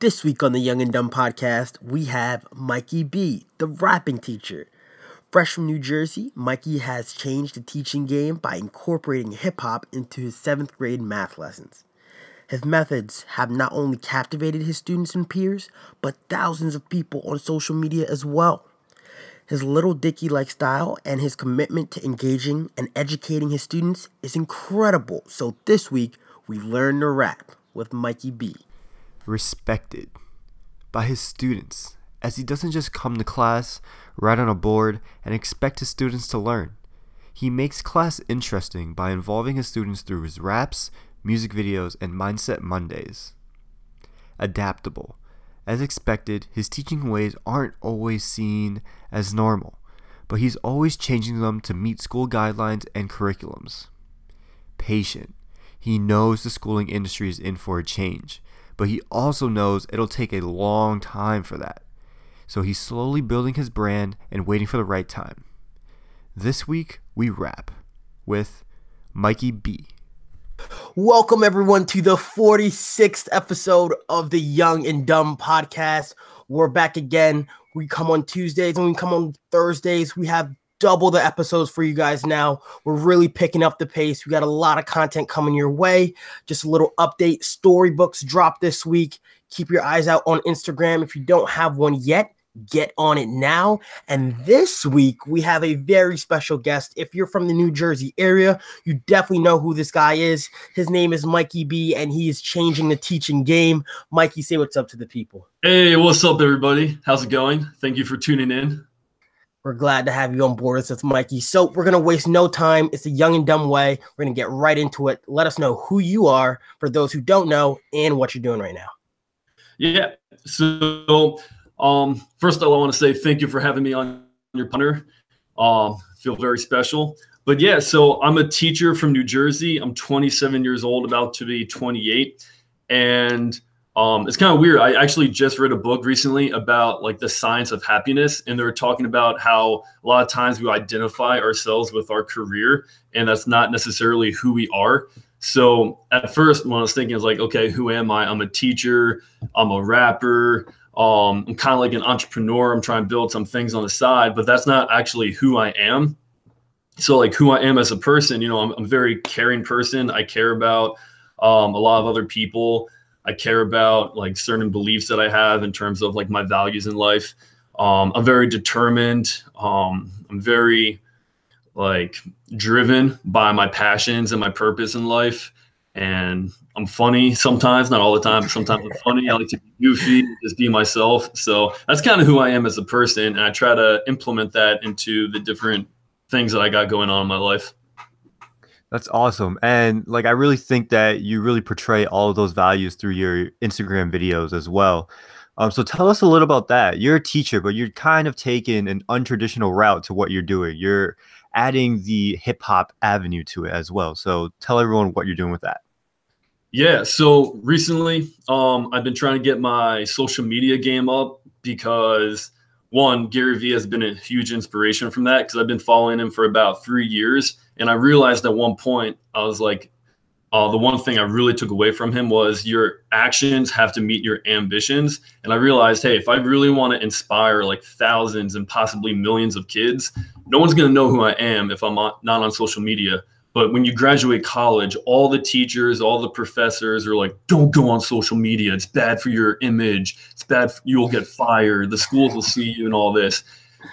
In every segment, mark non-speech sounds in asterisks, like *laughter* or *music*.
This week on the Young and Dumb podcast, we have Mikey Bee, the rapping teacher. Fresh from New Jersey, Mikey has changed the teaching game by incorporating hip hop into his seventh grade math lessons. His methods have not only captivated his students and peers, but thousands of people on social media as well. His Lil Dicky like style and his commitment to engaging and educating his students is incredible. So this week, we learn to rap with Mikey Bee. Respected by his students, as he doesn't just come to class, write on a board, and expect his students to learn. He makes class interesting by involving his students through his raps, music videos, and Mindset Mondays. Adaptable. As expected, his teaching ways aren't always seen as normal, but he's always changing them to meet school guidelines and curriculums. Patient. He knows the schooling industry is in for a change, but he also knows it'll take a long time for that. So he's slowly building his brand and waiting for the right time. This week, we wrap with Mikey Bee. Welcome, everyone, to the 46th episode of the Young and Dumb podcast. We're back again. We come on Tuesdays and we come on Thursdays. We have double the episodes for you guys now. We're really picking up the pace. We got a lot of content coming your way. Just a little update. Storybooks drop this week. Keep your eyes out on Instagram. If you don't have one yet, get on it now. And this week, we have a very special guest. If you're from the New Jersey area, you definitely know who this guy is. His name is Mikey Bee, and he is changing the teaching game. Mikey, say what's up to the people. Hey, what's up, everybody? How's it going? Thank you for tuning in. We're glad to have you on board with us, Mikey. So we're gonna waste no time. It's a young and dumb way. We're gonna get right into it. Let us know who you are for those who don't know and what you're doing right now. Yeah. So um, first of all, I want to say thank you for having me on your punter. Um, feel very special. But yeah, so I'm a teacher from New Jersey. I'm 27 years old, about to be 28, and um, it's kind of weird. I actually just read a book recently about like the science of happiness, and they were talking about how a lot of times we identify ourselves with our career, and that's not necessarily who we are. So at first, when I was thinking, I was like, okay, who am I? I'm a teacher. I'm a rapper. Um, I'm kind of like an entrepreneur. I'm trying to build some things on the side, but that's not actually who I am. So like who I am as a person, you know, I'm, I'm a very caring person. I care about um, a lot of other people. I care about like certain beliefs that I have in terms of like my values in life. Um, I'm very determined. Um, I'm very like driven by my passions and my purpose in life. And I'm funny sometimes, not all the time, but sometimes I'm funny. I like to be goofy, just be myself. So that's kind of who I am as a person. And I try to implement that into the different things that I got going on in my life. That's awesome. And like I really think that you really portray all of those values through your Instagram videos as well. Um, so tell us a little about that. You're a teacher, but you're kind of taking an untraditional route to what you're doing. You're adding the hip hop avenue to it as well. So tell everyone what you're doing with that. Yeah. So recently, um, I've been trying to get my social media game up because one, Gary Vee has been a huge inspiration from that because I've been following him for about three years. And I realized at one point, I was like, uh, the one thing I really took away from him was your actions have to meet your ambitions. And I realized, hey, if I really want to inspire like thousands and possibly millions of kids, no one's going to know who I am if I'm not on social media. But when you graduate college, all the teachers, all the professors are like, don't go on social media. It's bad for your image. It's bad. For, you'll get fired. The schools will see you and all this.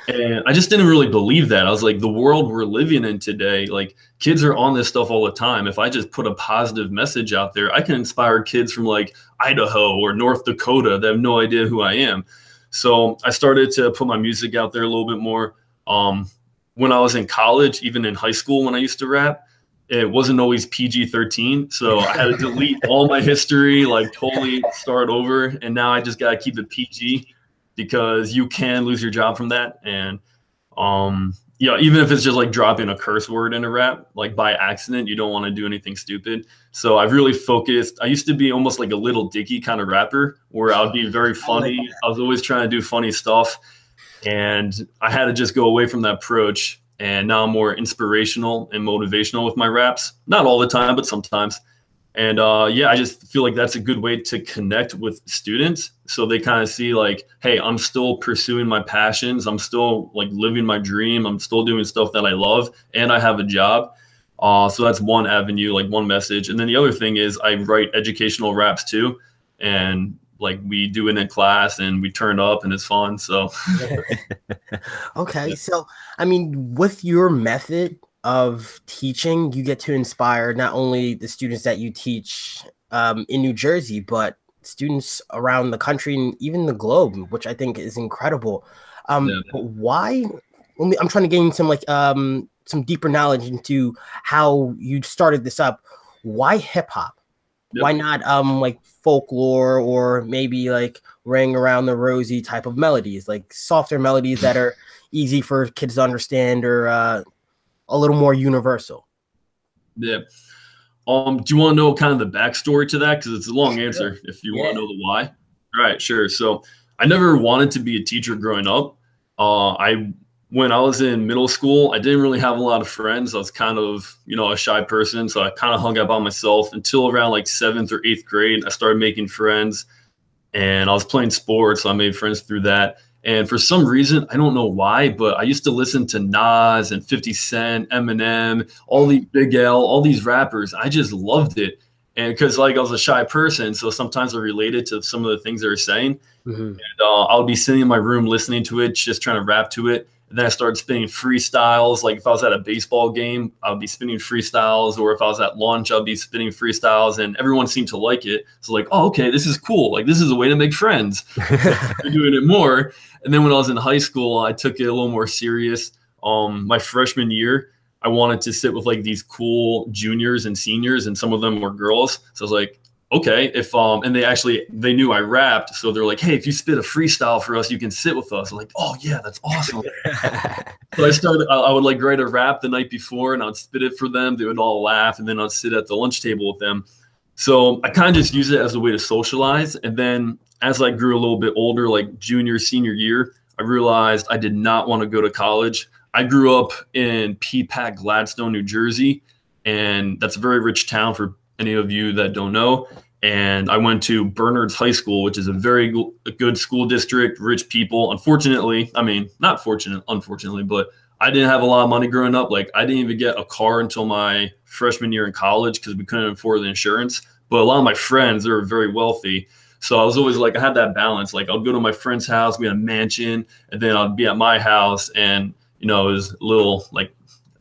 And I just didn't really believe that. I was like, the world we're living in today, like kids are on this stuff all the time. If I just put a positive message out there, I can inspire kids from like Idaho or North Dakota that have no idea who I am. So I started to put my music out there a little bit more. Um, when I was in college, even in high school, when I used to rap, it wasn't always PG 13. So I had to delete all my history, like totally start over. And now I just got to keep it PG because you can lose your job from that. And, um, yeah, even if it's just like dropping a curse word in a rap, like by accident, you don't want to do anything stupid. So I've really focused. I used to be almost like a Lil Dicky kind of rapper where I would be very funny. I, like I was always trying to do funny stuff. And I had to just go away from that approach and now I'm more inspirational and motivational with my raps. Not all the time, but sometimes. And uh, yeah, I just feel like that's a good way to connect with students. So they kind of see like, hey, I'm still pursuing my passions. I'm still like living my dream. I'm still doing stuff that I love, and I have a job. Uh, so that's one avenue, like one message. And then the other thing is I write educational raps too, and like we do it in class and we turn up and it's fun. So *laughs* okay, so I mean, with your method of teaching, you get to inspire not only the students that you teach um, in New Jersey, but students around the country and even the globe, which I think is incredible. Um, yeah. Why? I'm trying to gain some like um, some deeper knowledge into how you started this up. Why hip hop? Yep. Why not um like folklore or maybe like ring around the rosy type of melodies, like softer melodies that are easy for kids to understand or uh, a little more universal. Yeah. Um, do you want to know kind of the backstory to that? Because it's a long answer if you yeah. want to know the why. All right, sure. So I never wanted to be a teacher growing up. Uh, I when I was in middle school, I didn't really have a lot of friends. I was kind of, you know, a shy person. So I kind of hung out by myself until around like seventh or eighth grade. I started making friends and I was playing sports. So I made friends through that. And for some reason, I don't know why, but I used to listen to Nas and 50 Cent, Eminem, all these Big L, all these rappers. I just loved it. And because like I was a shy person, so sometimes I related to some of the things they were saying. Mm-hmm. And uh, I would be sitting in my room listening to it, just trying to rap to it. And then I started spinning freestyles. Like if I was at a baseball game, I would be spinning freestyles, or if I was at lunch, I'd be spinning freestyles, and everyone seemed to like it. So like, oh, okay, this is cool. Like this is a way to make friends. *laughs* doing it more. And then when I was in high school, I took it a little more serious. Um, my freshman year, I wanted to sit with like these cool juniors and seniors, and some of them were girls. So I was like, okay if um and they actually they knew i rapped. So they're like hey if you spit a freestyle for us you can sit with us. I'm like oh yeah that's awesome. *laughs* So i started I, would like write a rap the night before and i'd spit it for them. They would all laugh and then i'd sit at the lunch table with them so i kind of just use it as a way to socialize and then as i grew a little bit older like junior senior year i realized i did not want to go to college i grew up in peapack gladstone new jersey and that's a very rich town for any of you that don't know. And I went to Bernards High School, which is a very good school district, rich people. Unfortunately, I mean, not fortunate, unfortunately, but I didn't have a lot of money growing up. Like, I didn't even get a car until my freshman year in college because we couldn't afford the insurance. But a lot of my friends, were very wealthy. So I was always like, I had that balance. Like, I'll go to my friend's house, we had a mansion, and then I'd be at my house, and, you know, it was a little like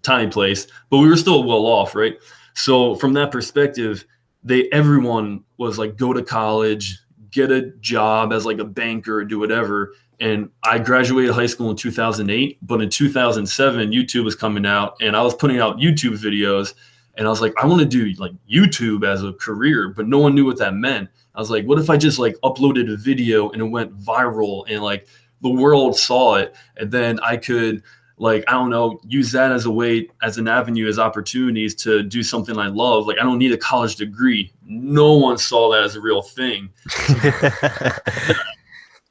tiny place, but we were still well off, right? So from that perspective, they everyone was like go to college, get a job as like a banker, do whatever. And I graduated high school in 2008, but in 2007, YouTube was coming out, and I was putting out YouTube videos. And I was like, I want to do like YouTube as a career, but no one knew what that meant. I was like, what if I just like uploaded a video and it went viral and like the world saw it, and then I could like i don't know use that as a way as an avenue as opportunities to do something i love. Like i don't need a college degree. No one saw that as a real thing *laughs* *laughs*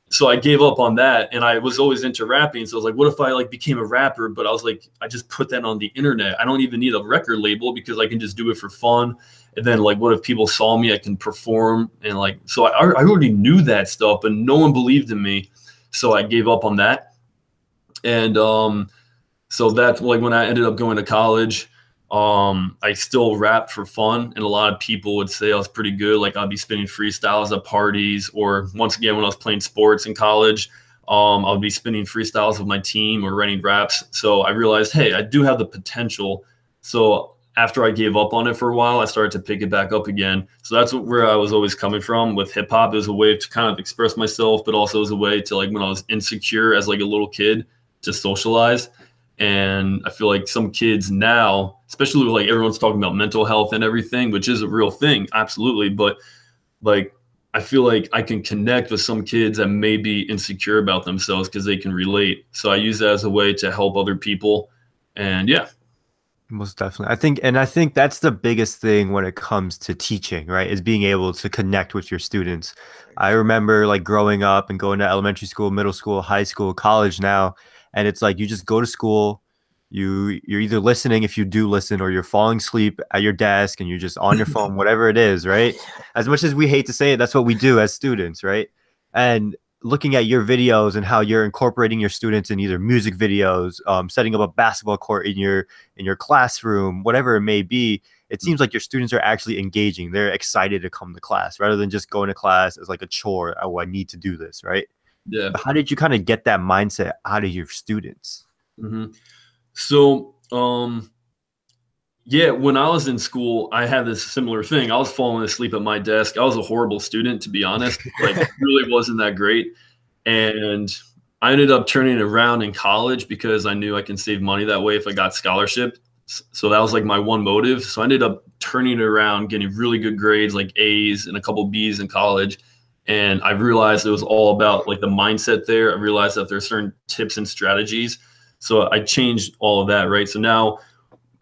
so i gave up on that and i was always into rapping. So i was like what if i like became a rapper? But i was like i just put that on the internet. I don't even need a record label because i can just do it for fun. And then like what if people saw me? I can perform and like so i, I already knew that stuff but no one believed in me. So i gave up on that. And um so that's like when I ended up going to college. Um, I still rap for fun, and a lot of people would say I was pretty good. Like I'd be spinning freestyles at parties, or once again when I was playing sports in college, um, I would be spinning freestyles with my team or writing raps. So I realized, hey, I do have the potential. So after I gave up on it for a while, I started to pick it back up again. So that's where I was always coming from with hip hop as a way to kind of express myself, but also as a way to like when I was insecure as like a little kid to socialize. And I feel like some kids now, especially with like everyone's talking about mental health and everything, which is a real thing, absolutely. But like, I feel like I can connect with some kids that may be insecure about themselves because they can relate. So I use that as a way to help other people. And yeah. Most definitely. I think, and I think that's the biggest thing when it comes to teaching, right? Is being able to connect with your students. I remember like growing up and going to elementary school, middle school, high school, college now and it's like you just go to school you you're either listening if you do listen or you're falling asleep at your desk and you're just on your phone *laughs* whatever it is right? As much as we hate to say it that's what we do as students right? And looking at your videos and how you're incorporating your students in either music videos um, setting up a basketball court in your in your classroom whatever it may be it seems like your students are actually engaging. They're excited to come to class rather than just going to class as like a chore. Oh i need to do this right Yeah. how did you kind of get that mindset out of your students hmm So, um, yeah, when I was in school, I had this similar thing. I was falling asleep at my desk. I was a horrible student, to be honest. Like, *laughs* really wasn't that great. And I ended up turning around in college because I knew I can save money that way if I got scholarship. So that was like my one motive. So I ended up turning around, getting really good grades, like A's and a couple B's in college. And I realized it was all about like the mindset there. I realized that there's certain tips and strategies. So I changed all of that, right? So now,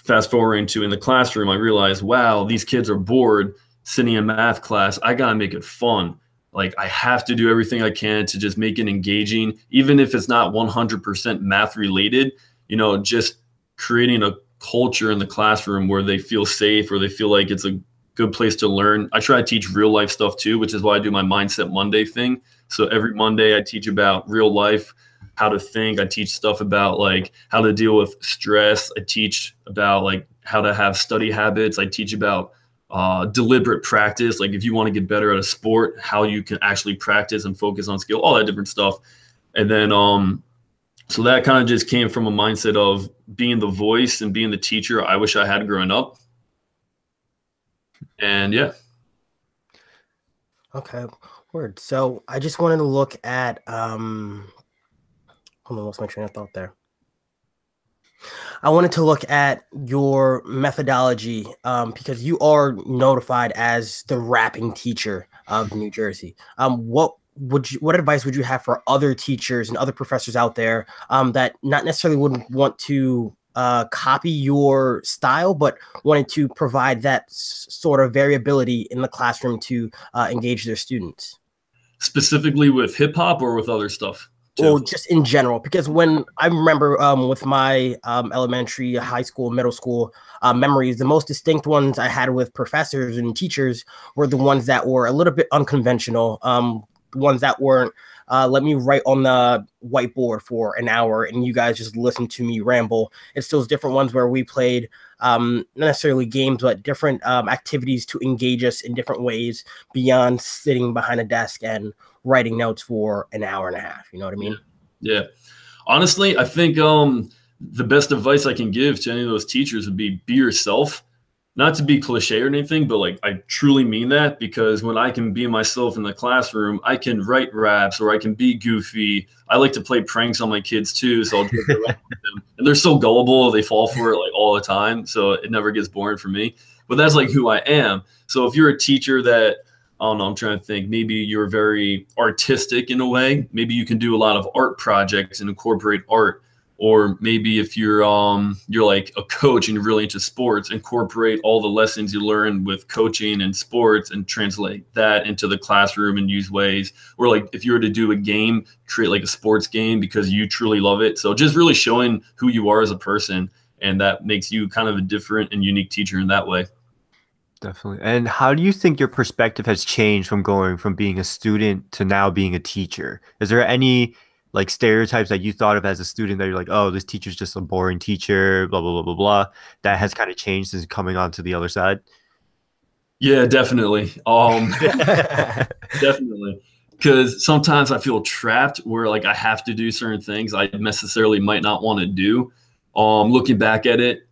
fast forwarding to in the classroom, I realized, wow, these kids are bored sitting in math class. I got to make it fun. Like, I have to do everything I can to just make it engaging, even if it's not 100% math related, you know, just creating a culture in the classroom where they feel safe or they feel like it's a good place to learn. I try to teach real life stuff too, which is why I do my Mindset Monday thing. So every Monday, I teach about real life how to think. I teach stuff about like how to deal with stress. I teach about like how to have study habits. I teach about uh, deliberate practice. Like if you want to get better at a sport, how you can actually practice and focus on skill, all that different stuff. And then, um, so that kind of just came from a mindset of being the voice and being the teacher I wish I had growing up. And yeah, Okay, word. So I just wanted to look at um hold on, what's my train of thought there? I wanted to look at your methodology um, because you are notified as the rapping teacher of New Jersey. Um, what would you, what advice would you have for other teachers and other professors out there um, that not necessarily would want to uh, copy your style, but wanted to provide that s- sort of variability in the classroom to uh, engage their students? specifically with hip hop or with other stuff. too? Well, just in general, because when I remember um, with my um, elementary, high school, middle school uh, memories, the most distinct ones I had with professors and teachers were the ones that were a little bit unconventional, um, ones that weren't. Uh, let me write on the whiteboard for an hour and you guys just listen to me ramble. It's those different ones where we played um, not necessarily games, but different um, activities to engage us in different ways beyond sitting behind a desk and writing notes for an hour and a half. You know what I mean? Yeah. Honestly, I think um, the best advice I can give to any of those teachers would be be yourself. Not to be cliche or anything, but like I truly mean that because when I can be myself in the classroom, I can write raps or I can be goofy. I like to play pranks on my kids too, so I'll joke around with *laughs* them. And they're so gullible, they fall for it like all the time, so it never gets boring for me. But that's like who I am. So if you're a teacher that I don't know, I'm trying to think. Maybe you're very artistic in a way. Maybe you can do a lot of art projects and incorporate art. Or maybe if you're um you're like a coach and you're really into sports, incorporate all the lessons you learn with coaching and sports and translate that into the classroom and use ways. Or like if you were to do a game, create like a sports game because you truly love it. So just really showing who you are as a person and that makes you kind of a different and unique teacher in that way. Definitely. And how do you think your perspective has changed from going from being a student to now being a teacher? Is there any like stereotypes that you thought of as a student that you're like, oh, this teacher's just a boring teacher, blah blah blah blah blah, that has kind of changed since coming on to the other side? Yeah, definitely. Um *laughs* *laughs* definitely because sometimes i feel trapped where like i have to do certain things i necessarily might not want to do um looking back at it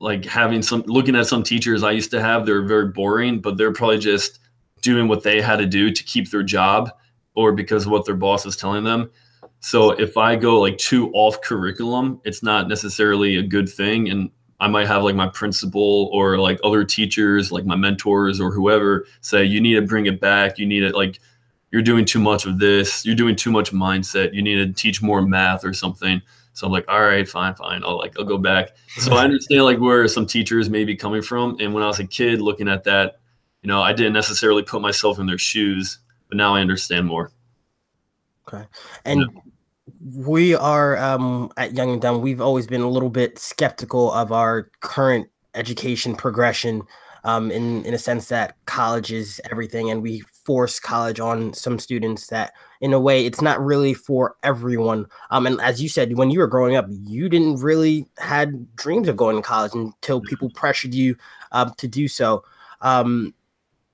like having some looking at some teachers i used to have they're very boring but they're probably just doing what they had to do to keep their job or because of what their boss is telling them so if i go like too off curriculum it's not necessarily a good thing and I might have like my principal or like other teachers, like my mentors or whoever say, you need to bring it back. You need to like, you're doing too much of this. You're doing too much mindset. You need to teach more math or something. So I'm like, all right, fine, fine. I'll like, I'll go back. So I understand like where some teachers may be coming from. And when I was a kid looking at that, you know, I didn't necessarily put myself in their shoes, but now I understand more. Okay. And we are um, at Young and Dumb. We've always been a little bit skeptical of our current education progression, um, in in a sense that college is everything, and we force college on some students that, in a way, it's not really for everyone. Um, and as you said, when you were growing up, you didn't really had dreams of going to college until people pressured you um, to do so. Um,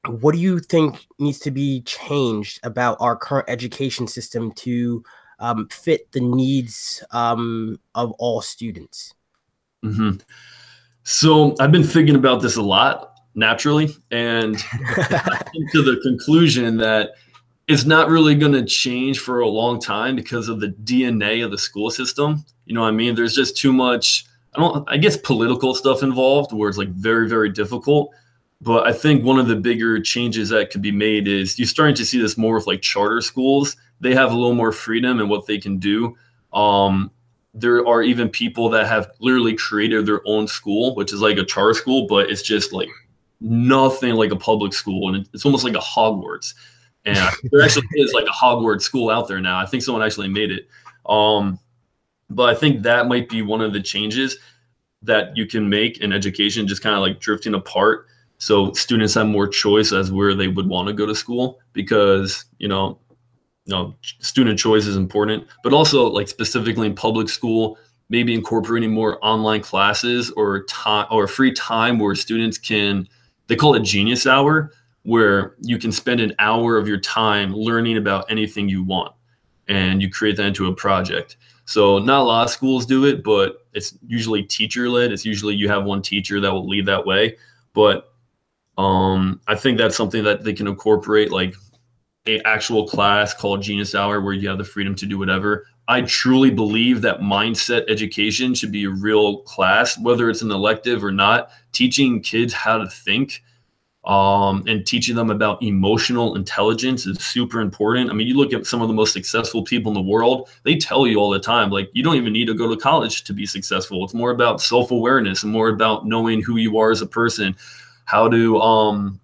what do you think needs to be changed about our current education system to um, fit the needs um, of all students? Mm-hmm. So I've been thinking about this a lot naturally, and *laughs* to the conclusion that it's not really going to change for a long time because of the DNA of the school system. You know what I mean? There's just too much. I don't. I guess political stuff involved where it's like very very difficult. But I think one of the bigger changes that could be made is you're starting to see this more with like charter schools. They have a little more freedom in what they can do. Um, there are even people that have literally created their own school, which is like a charter school, but it's just like nothing like a public school, and it's almost like a Hogwarts. And *laughs* there actually is like a Hogwarts school out there now. I think someone actually made it. Um, but I think that might be one of the changes that you can make in education, just kind of like drifting apart. So students have more choice as where they would want to go to school because you know you know, student choice is important, but also like specifically in public school, maybe incorporating more online classes or time or free time where students can they call it genius hour where you can spend an hour of your time learning about anything you want and you create that into a project. So not a lot of schools do it, but it's usually teacher led. It's usually you have one teacher that will lead that way. But um, I think that's something that they can incorporate like a actual class called Genius Hour where you have the freedom to do whatever. I truly believe that mindset education should be a real class, whether it's an elective or not. Teaching kids how to think um, and teaching them about emotional intelligence is super important. I mean, you look at some of the most successful people in the world, they tell you all the time, like, you don't even need to go to college to be successful. It's more about self awareness and more about knowing who you are as a person, how to, um,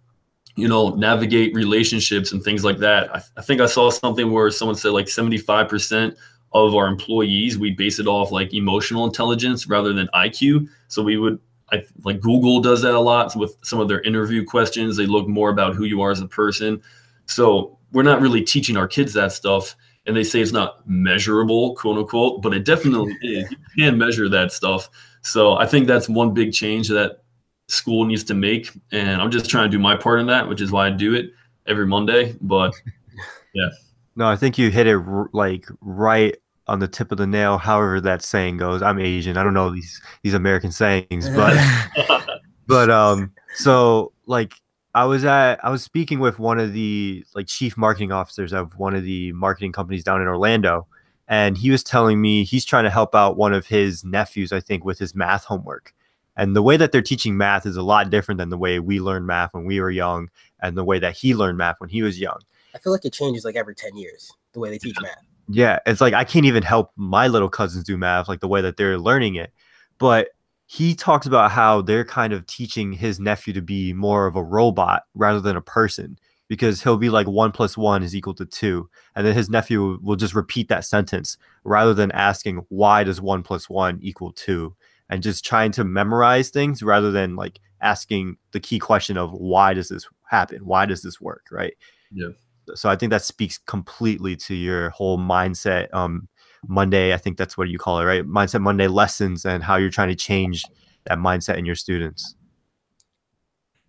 you know, navigate relationships and things like that. I, I think I saw something where someone said like 75% of our employees, we base it off like emotional intelligence rather than IQ. So we would, I, like Google does that a lot with some of their interview questions. They look more about who you are as a person. So we're not really teaching our kids that stuff. And they say it's not measurable, quote unquote, but it definitely *laughs* is. You can measure that stuff. So I think that's one big change that school needs to make. And I'm just trying to do my part in that, which is why I do it every Monday. But *laughs* yeah. No, I think you hit it r- like right on the tip of the nail. However, that saying goes. I'm Asian. I don't know these these American sayings, but *laughs* *laughs* but um, so like I was at I was speaking with one of the like chief marketing officers of one of the marketing companies down in Orlando, and he was telling me he's trying to help out one of his nephews, I think, with his math homework. And the way that they're teaching math is a lot different than the way we learned math when we were young and the way that he learned math when he was young. I feel like it changes like every 10 years, the way they teach math. Yeah, it's like I can't even help my little cousins do math like the way that they're learning it. But he talks about how they're kind of teaching his nephew to be more of a robot rather than a person because he'll be like one plus one is equal to two. And then his nephew will just repeat that sentence rather than asking, why does one plus one equal two? And just trying to memorize things rather than like asking the key question of why does this happen? Why does this work? Right. Yeah. So I think that speaks completely to your whole mindset. Um, Monday, I think that's what you call it, right? Mindset Monday lessons and how you're trying to change that mindset in your students.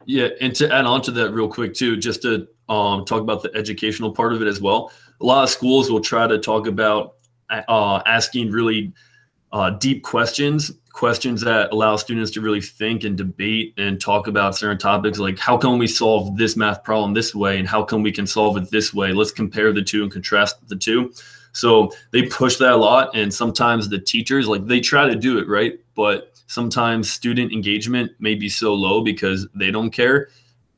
Yeah, and to add on to that real quick too, just to um, talk about the educational part of it as well. A lot of schools will try to talk about uh, asking really uh, deep questions questions that allow students to really think and debate and talk about certain topics like how can we solve this math problem this way and how come we can solve it this way? Let's compare the two and contrast the two. So they push that a lot and sometimes the teachers like they try to do it right? But sometimes student engagement may be so low because they don't care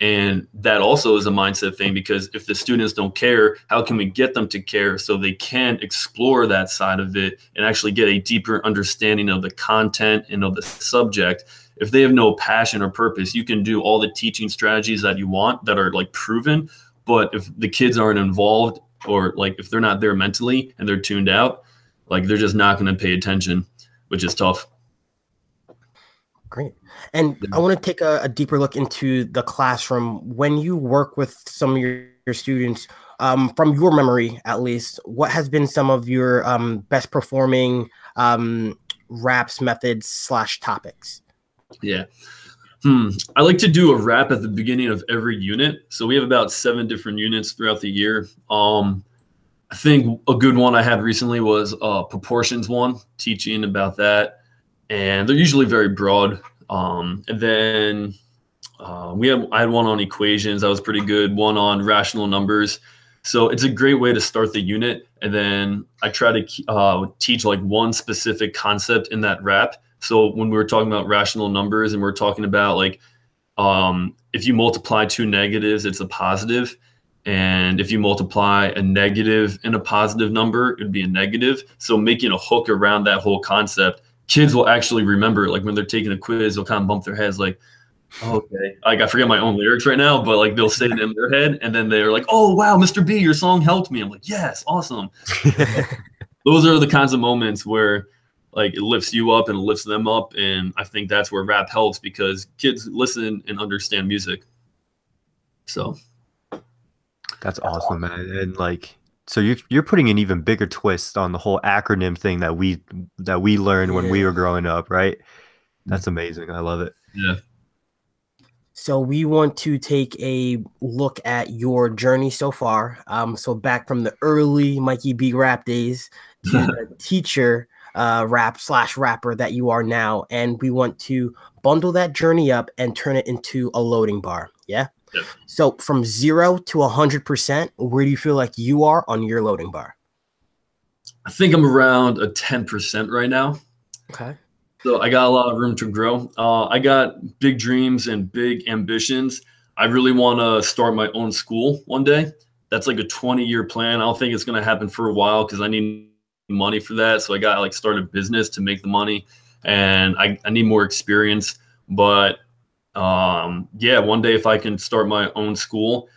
and that also is a mindset thing because if the students don't care, how can we get them to care so they can explore that side of it and actually get a deeper understanding of the content and of the subject? If they have no passion or purpose, you can do all the teaching strategies that you want that are like proven. But if the kids aren't involved or like if they're not there mentally and they're tuned out, like they're just not going to pay attention, which is tough. Great. And I want to take a, a, deeper look into the classroom. When you work with some of your, your students, um, from your memory at least, what has been some of your um, best performing um, raps, methods, slash topics? Yeah. Hmm. I like to do a rap at the beginning of every unit. So we have about seven different units throughout the year. Um, I think a good one I had recently was uh, proportions one, teaching about that, and they're usually very broad. Um, and then uh, we had I had one on equations that was pretty good. One on rational numbers. So it's a great way to start the unit. And then I try to uh, teach like one specific concept in that rap. So when we were talking about rational numbers and we are talking about like um, if you multiply two negatives, it's a positive. And if you multiply a negative and a positive number, it'd be a negative. So making a hook around that whole concept, kids will actually remember. Like when they're taking a quiz, they'll kind of bump their heads like, oh. okay. Like I forget my own lyrics right now, but like they'll say it in their head, and then they're like, "Oh wow, Mr. B, your song helped me." I'm like, "Yes, awesome." *laughs* Those are the kinds of moments where like it lifts you up and it lifts them up, and I think that's where rap helps because kids listen and understand music. So that's awesome, man, and like. So you're you're putting an even bigger twist on the whole acronym thing that we that we learned when we were growing up, right? That's amazing. I love it. Yeah. So we want to take a look at your journey so far. Um, so back from the early Mikey Bee rap days to *laughs* the teacher uh, rap slash rapper that you are now, and we want to bundle that journey up and turn it into a loading bar. Yeah. Yep. So from zero to a hundred percent, where do you feel like you are on your loading bar? I think I'm around a ten percent right now. Okay. So I got a lot of room to grow. Uh, I got big dreams and big ambitions. I really want to start my own school one day. That's like a 20 year plan. I don't think it's going to happen for a while because I need money for that. So I got like start a business to make the money and I, I need more experience. But um, yeah, one day if I can start my own school,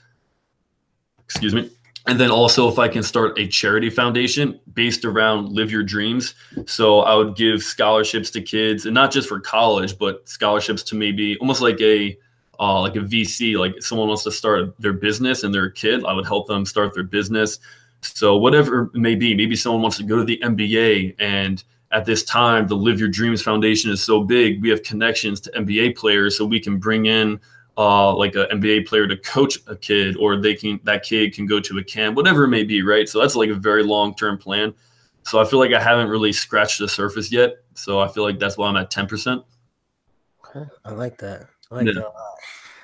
excuse me, and then also if i can start a charity foundation based around live your dreams. So i would give scholarships to kids and not just for college but scholarships to maybe almost like a uh, like a vc like someone wants to start their business and they're a kid i would help them start their business. So whatever it may be maybe someone wants to go to the NBA and at this time the live your dreams foundation is so big we have connections to nba players so we can bring in uh, like an NBA player to coach a kid, or they can that kid can go to a camp, whatever it may be, right? So that's like a very long term plan. So I feel like I haven't really scratched the surface yet. So I feel like that's why I'm at ten percent. Okay, I like that. I like yeah. that.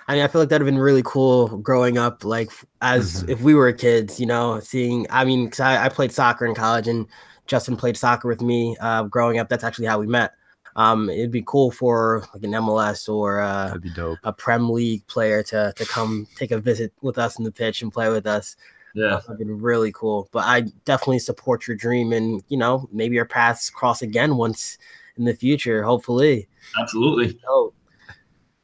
I mean, I feel like that'd have been really cool growing up, like as mm-hmm. if we were kids, you know, seeing. I mean, because I, I, played soccer in college, and Justin played soccer with me uh, growing up. That's actually how we met. Um, it'd be cool for like an MLS or uh, a Prem League player to to come take a visit with us in the pitch and play with us. Yeah, uh, that'd be really cool. But I definitely support your dream, and you know maybe our paths cross again once in the future. Hopefully, absolutely. Oh,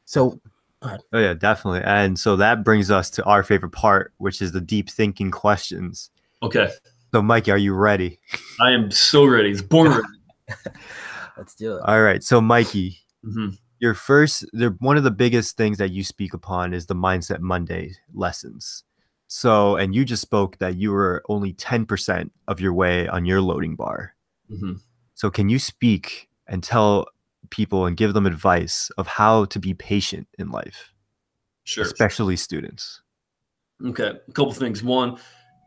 so. Oh yeah, definitely. And so that brings us to our favorite part, which is the deep thinking questions. Okay. So, Mikey, are you ready? I am so ready. It's born ready. *laughs* Let's do it. All right. So, Mikey, mm-hmm. your first, one of the biggest things that you speak upon is the Mindset Monday lessons. So, and you just spoke that you were only 10% of your way on your loading bar. Mm-hmm. So, can you speak and tell people and give them advice of how to be patient in life? Sure. Especially students. Okay. A couple things. One,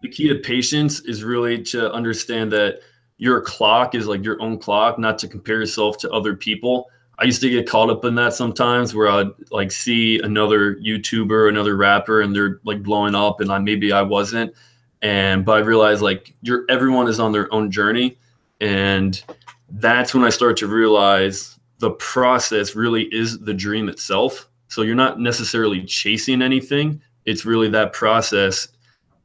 the key to patience is really to understand that your clock is like your own clock, not to compare yourself to other people. I used to get caught up in that sometimes where I'd like see another YouTuber, another rapper, and they're like blowing up, and I maybe I wasn't. And but I realized like you're everyone is on their own journey. And that's when I start to realize the process really is the dream itself. So you're not necessarily chasing anything. It's really that process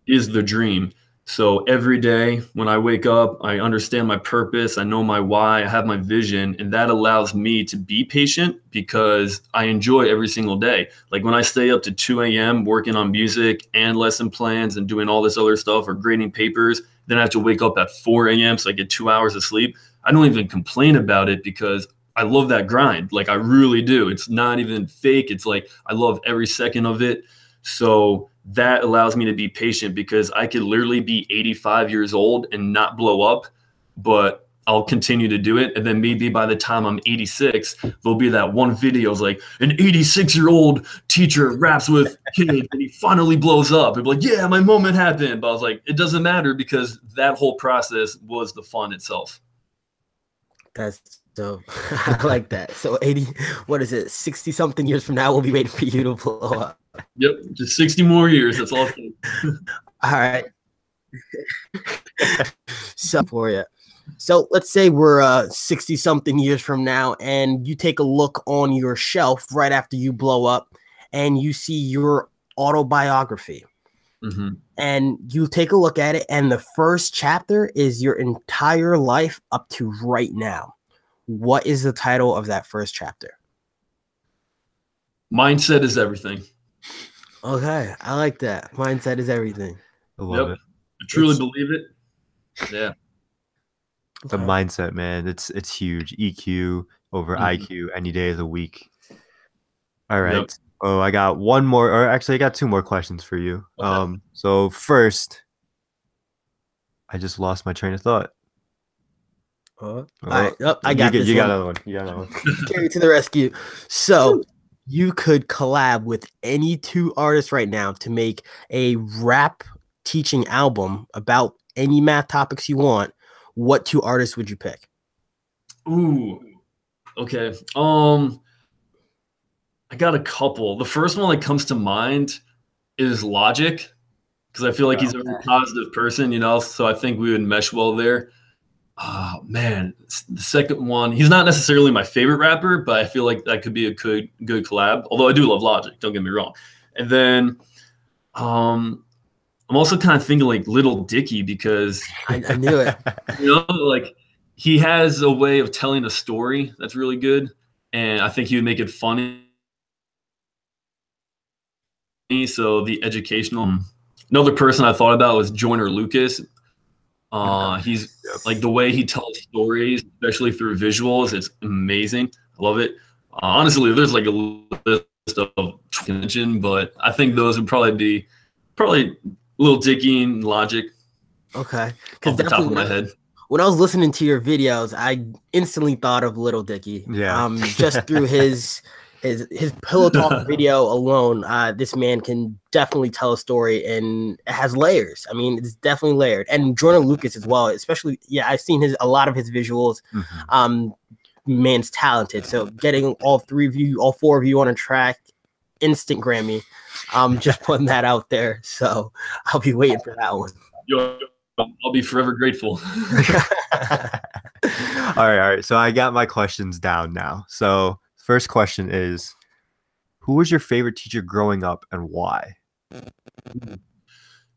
is the dream So every day when I wake up, I understand my purpose, I know my why, I have my vision, and that allows me to be patient because I enjoy every single day. Like when I stay up to 2 a.m. working on music and lesson plans and doing all this other stuff or grading papers, then I have to wake up at 4 a.m. so I get two hours of sleep. I don't even complain about it because I love that grind. Like I really do. It's not even fake. It's like I love every second of it. So that allows me to be patient because I could literally be 85 years old and not blow up, but I'll continue to do it. And then maybe by the time I'm 86, there'll be that one video is like an 86 year old teacher raps with kids and he finally blows up. And be like, yeah, my moment happened. But I was like, it doesn't matter because that whole process was the fun itself. That's so *laughs* I like that. So 80, what is it? 60 something years from now, we'll be waiting for you to blow up. Yep, just 60 more years. That's all. *laughs* all right. *laughs* so for you. So let's say we're uh 60 something years from now and you take a look on your shelf right after you blow up and you see your autobiography. Mm-hmm. And you take a look at it, and the first chapter is your entire life up to right now. What is the title of that first chapter? Mindset is everything. Okay, I like that. Mindset is everything. I love yep. it. I truly it's, believe it. Yeah. The okay. mindset, man. It's it's huge. EQ over mm-hmm. IQ any day of the week. All right. Yep. Oh, I got one more, or actually, I got two more questions for you. Okay. Um, so first, I just lost my train of thought. Uh, all right, oh, I got you, this. You got another one. You got another one. *laughs* Carry to the rescue. So you could collab with any two artists right now to make a rap teaching album about any math topics you want. What two artists would you pick? Ooh, okay. Um, I got a couple. The first one that comes to mind is Logic, because I feel like he's a very positive person, you know. So I think we would mesh well there. Oh man, the second one, he's not necessarily my favorite rapper, but I feel like that could be a good good collab. Although I do love Logic, don't get me wrong. And then um I'm also kind of thinking like Lil Dicky because *laughs* I, I knew it. *laughs* You know, like he has a way of telling a story that's really good. And I think he would make it funny so the educational. Another person I thought about was Joyner Lucas. Uh, he's like the way he tells stories, especially through visuals, it's amazing. I love it. Uh, honestly, there's like a list of mention, but I think those would probably be probably Lil Dicky and Logic. Okay, off the top of my head. When I was listening to your videos, I instantly thought of Lil Dicky. Yeah, um, just through *laughs* his his his pillow talk *laughs* video alone, uh, this man can definitely tell a story and it has layers. I mean, it's definitely layered. And Joyner Lucas as well, especially yeah, I've seen his a lot of his visuals. Mm-hmm. Um, man's talented. So getting all three of you, all four of you on a track, instant Grammy. Um, *laughs* just putting that out there. So I'll be waiting for that one. Yo, I'll be forever grateful. *laughs* all right, all right. So I got my questions down now. So First question is Who was your favorite teacher growing up and why?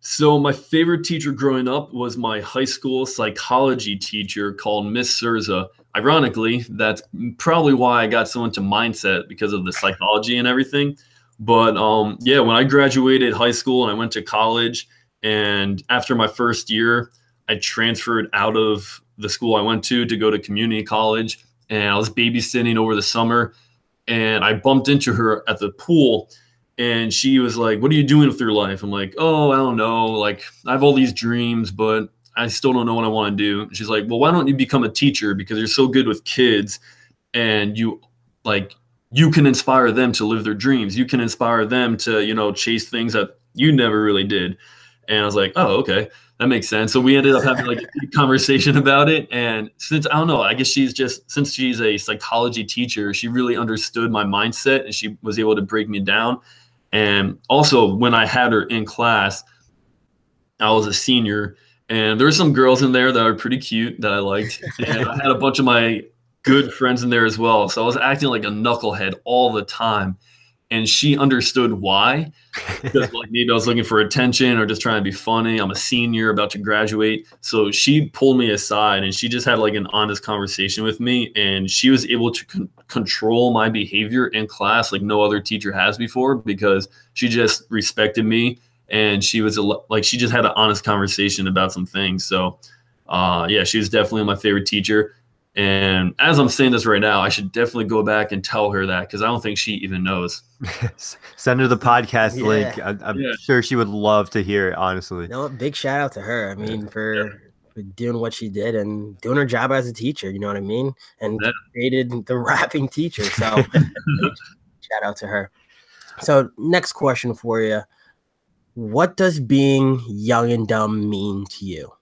So, my favorite teacher growing up was my high school psychology teacher called Miss Surza. Ironically, that's probably why I got so into mindset because of the psychology and everything. But um, yeah, when I graduated high school and I went to college, and after my first year, I transferred out of the school I went to to go to community college and I was babysitting over the summer, and I bumped into her at the pool, and she was like, "What are you doing with your life?" I'm like, "Oh, I don't know. Like, I have all these dreams, but I still don't know what I want to do." she's like, "Well, why don't you become a teacher because you're so good with kids, and you like." You can inspire them to live their dreams. You can inspire them to, you know, chase things that you never really did. And I was like, oh, okay that makes sense. So we ended up having like a conversation *laughs* about it. And since I don't know, I guess she's just since she's a psychology teacher, she really understood my mindset and she was able to break me down. And also when I had her in class, I was a senior and there were some girls in there that are pretty cute that I liked. And I had a bunch of my good friends in there as well. So I was acting like a knucklehead all the time. And she understood why. *laughs* Because like maybe I was looking for attention or just trying to be funny. I'm a senior about to graduate. So she pulled me aside and she just had like an honest conversation with me. And she was able to con- control my behavior in class like no other teacher has before because she just respected me and she was a, like she just had an honest conversation about some things. So uh, yeah, she was definitely my favorite teacher. And as I'm saying this right now, I should definitely go back and tell her that because I don't think she even knows. *laughs* Send her the podcast Yeah. link. I, I'm Yeah. sure she would love to hear it. Honestly, You know? Big shout out to her. I mean, for, for doing what she did and doing her job as a teacher. You know what I mean? And Yeah. created the *laughs* rapping teacher. So *laughs* shout out to her. So next question for you: What does being young and dumb mean to you?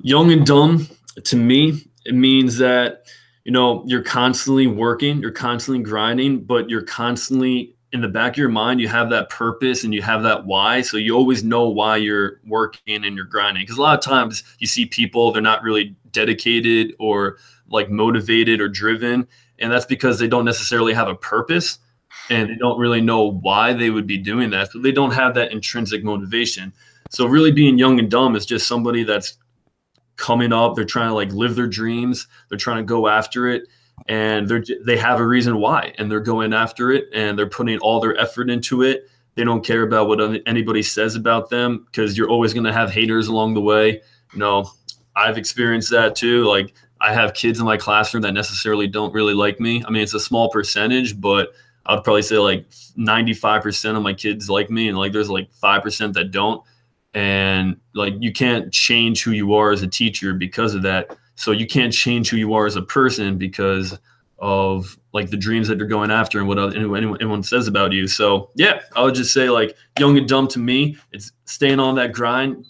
young and dumb to me it means that you know you're constantly working you're constantly grinding but you're constantly in the back of your mind you have that purpose and you have that why. So you always know why you're working and you're grinding. Because a lot of times you see people they're not really dedicated or like motivated or driven and that's because they don't necessarily have a purpose and they don't really know why they would be doing that. So they don't have that intrinsic motivation. So really being young and dumb is just somebody that's coming up. They're trying to like live their dreams. They're trying to go after it. And they're they have a reason why and they're going after it and they're putting all their effort into it. They don't care about what anybody says about them because you're always going to have haters along the way. You know i've experienced that too. Like i have kids in my classroom that necessarily don't really like me. I mean it's a small percentage but i would probably say like 95% of my kids like me and like there's like 5% that don't and like you can't change who you are as a teacher because of that so you can't change who you are as a person because of like the dreams that you're going after and what other, anyone, anyone says about you so yeah i would just say like young and dumb to me it's staying on that grind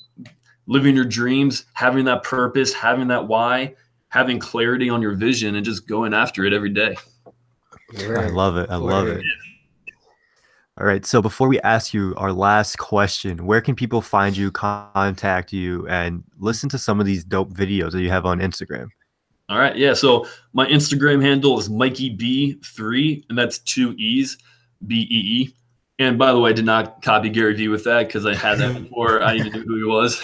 living your dreams having that purpose having that why having clarity on your vision and just going after it every day I love it. I love Word. it. All right. So before we ask you our last question, where can people find you, contact you, and listen to some of these dope videos that you have on Instagram? All right. Yeah. So my Instagram handle is Mikey Bee3, and that's two E's, B E E. And by the way, I did not copy Gary Vee with that because I had that *laughs* before I even knew who he was.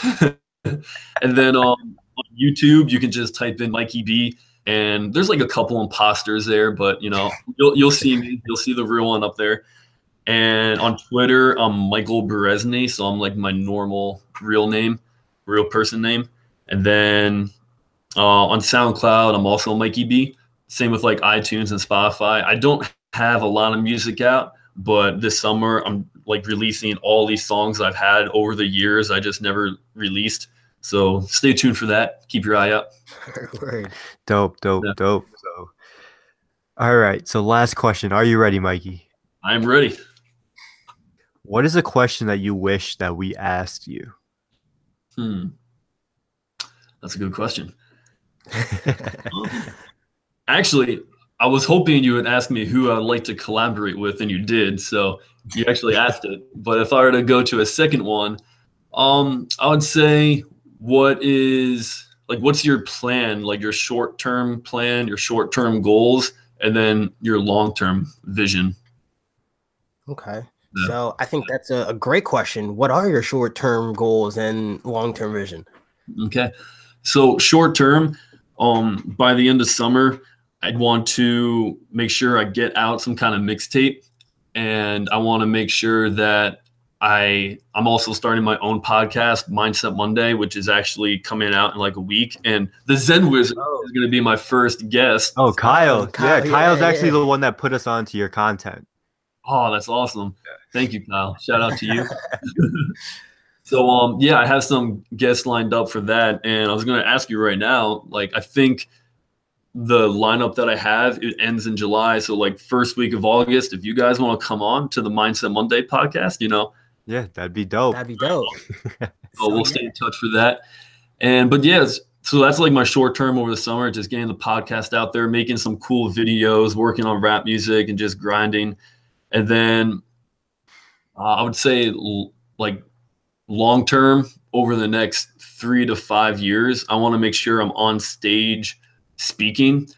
*laughs* and then um, on YouTube, you can just type in Mikey Bee, and there's like a couple imposters there, but you know, you'll you'll see me, you'll see the real one up there. And on Twitter, I'm Michael Berezny, so I'm like my normal real name, real person name. And then uh, on SoundCloud, I'm also Mikey Bee. Same with like iTunes and Spotify. I don't have a lot of music out, but this summer I'm like releasing all these songs I've had over the years. I just never released. So stay tuned for that. Keep your eye out. *laughs* Word. Dope, dope, Yeah. dope. So, all right. So, last question. Are you ready, Mikey? I'm ready. What is a question that you wish that we asked you? Hmm. That's a good question. *laughs* Actually, I was hoping you would ask me who I'd like to collaborate with, and you did. So you actually asked it. But if I were to go to a second one, um, I would say, what is like, what's your plan? Like your short term plan, your short term goals, and then your long term vision. Okay. Yeah. So I think that's a, a great question. What are your short term goals and long term vision? Okay. So short term, um, by the end of summer, I'd want to make sure I get out some kind of mixtape, and I want to make sure that I I'm also starting my own podcast, Mindset Monday, which is actually coming out in like a week, and the Zen Wizard Oh. is going to be my first guest. Oh, Kyle. Kyle, yeah, Kyle's yeah, actually yeah. the one that put us onto your content. Oh, that's awesome. Thank you, Kyle. Shout out to you. *laughs* so um yeah, I have some guests lined up for that. And I was gonna ask you right now, like I think the lineup that I have it ends in July. So like first week of August, if you guys want to come on to the Mindset Monday podcast, you know, Yeah, that'd be dope. That'd be dope. uh, *laughs* So, we'll yeah. stay in touch for that. And but yes, so that's like my short term over the summer, just getting the podcast out there, making some cool videos, working on rap music, and just grinding. And then uh, I would say l- like long term over the next three to five years, I want to make sure I'm on stage speaking.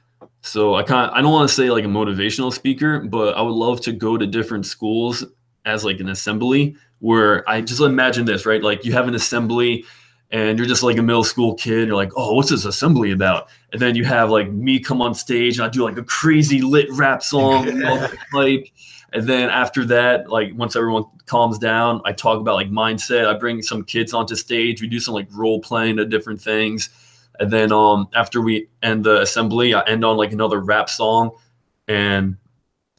So I kind I don't want to say like a motivational speaker, but I would love to go to different schools as like an assembly where I just imagine this, right? Like you have an assembly and you're just like a middle school kid. You're like, oh, what's this assembly about? And then you have like me come on stage and I do like a crazy lit rap song, *laughs* like, and then after that, like once everyone calms down, I talk about like mindset. I bring some kids onto stage. We do some like role playing of different things. And then um after we end the assembly, I end on like another rap song. And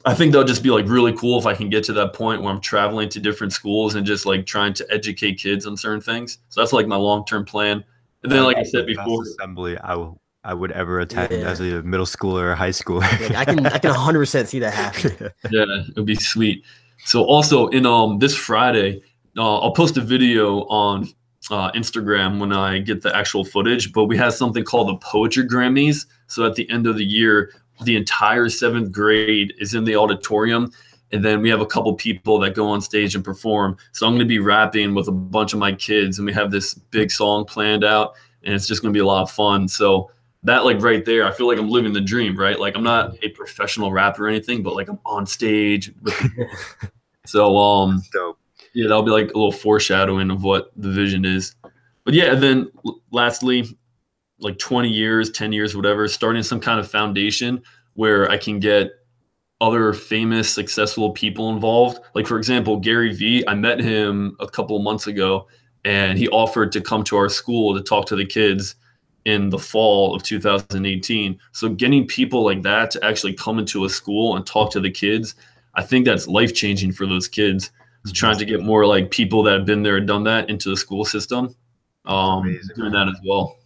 I think that'll just be like really cool if I can get to that point where I'm traveling to different schools and just like trying to educate kids on certain things. So that's like my long term plan. And then, like I said before, assembly I will I would ever attend yeah. as a middle schooler or high schooler. I can I can *laughs* 100 percent see that happening. yeah, it would be sweet. So also in um this Friday, uh, I'll post a video on uh, Instagram when I get the actual footage. But we have something called the Poetry Grammys. So at the end of the year, the entire seventh grade is in the auditorium. And then we have a couple people that go on stage and perform. So I'm going to be rapping with a bunch of my kids, and we have this big song planned out, and it's just going to be a lot of fun. So that like right there, I feel like I'm living the dream, right? Like I'm not a professional rapper or anything, but like I'm on stage *laughs* so um, yeah, that'll be like a little foreshadowing of what the vision is. But yeah, and then lastly, like 20 years, 10 years, whatever, starting some kind of foundation where I can get other famous, successful people involved. Like, for example, Gary Vee, I met him a couple of months ago and he offered to come to our school to talk to the kids in the fall of 2018. So, getting people like that to actually come into a school and talk to the kids, I think that's life changing for those kids trying to get more like people that have been there and done that into the school system. Um, Amazing, doing that as well.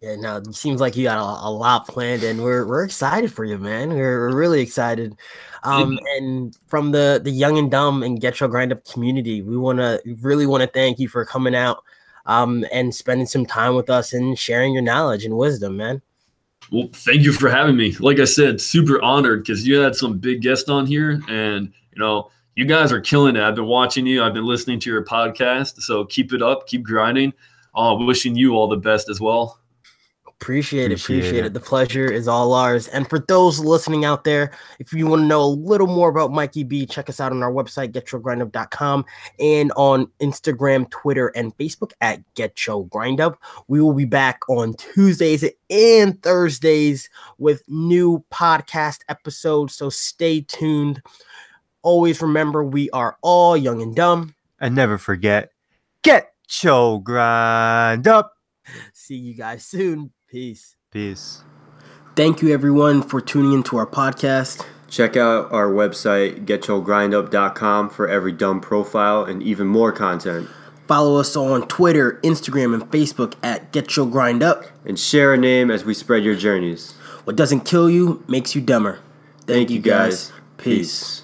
Yeah, no, it seems like you got a, a, lot planned, and we're we're excited for you, man. We're, we're really excited. Um, and from the the young and dumb and get your grind up community, we want to really want to thank you for coming out, um, and spending some time with us and sharing your knowledge and wisdom, man. Well, thank you for having me. Like I said, super honored because you had some big guests on here, and you know you guys are killing it. I've been watching you. I've been listening to your podcast. So keep it up. Keep grinding. Uh, wishing you all the best as well. Appreciate it. Appreciate, it. The pleasure is all ours. And for those listening out there, if you want to know a little more about Mikey Bee, check us out on our website, getyourgrindup.com, and on Instagram, Twitter, and Facebook at Get Your Grind Up. We will be back on Tuesdays and Thursdays with new podcast episodes. So stay tuned. Always remember we are all young and dumb. And never forget, get your grind up. See you guys soon. Peace. Peace. Thank you everyone for tuning into our podcast. Check out our website, getyourgrindup.com for every dumb profile and even more content. Follow us on Twitter, Instagram, and Facebook at Get Your Grind Up. And share a name as we spread your journeys. What doesn't kill you makes you dumber. Thank, Thank you guys. guys. Peace. Peace.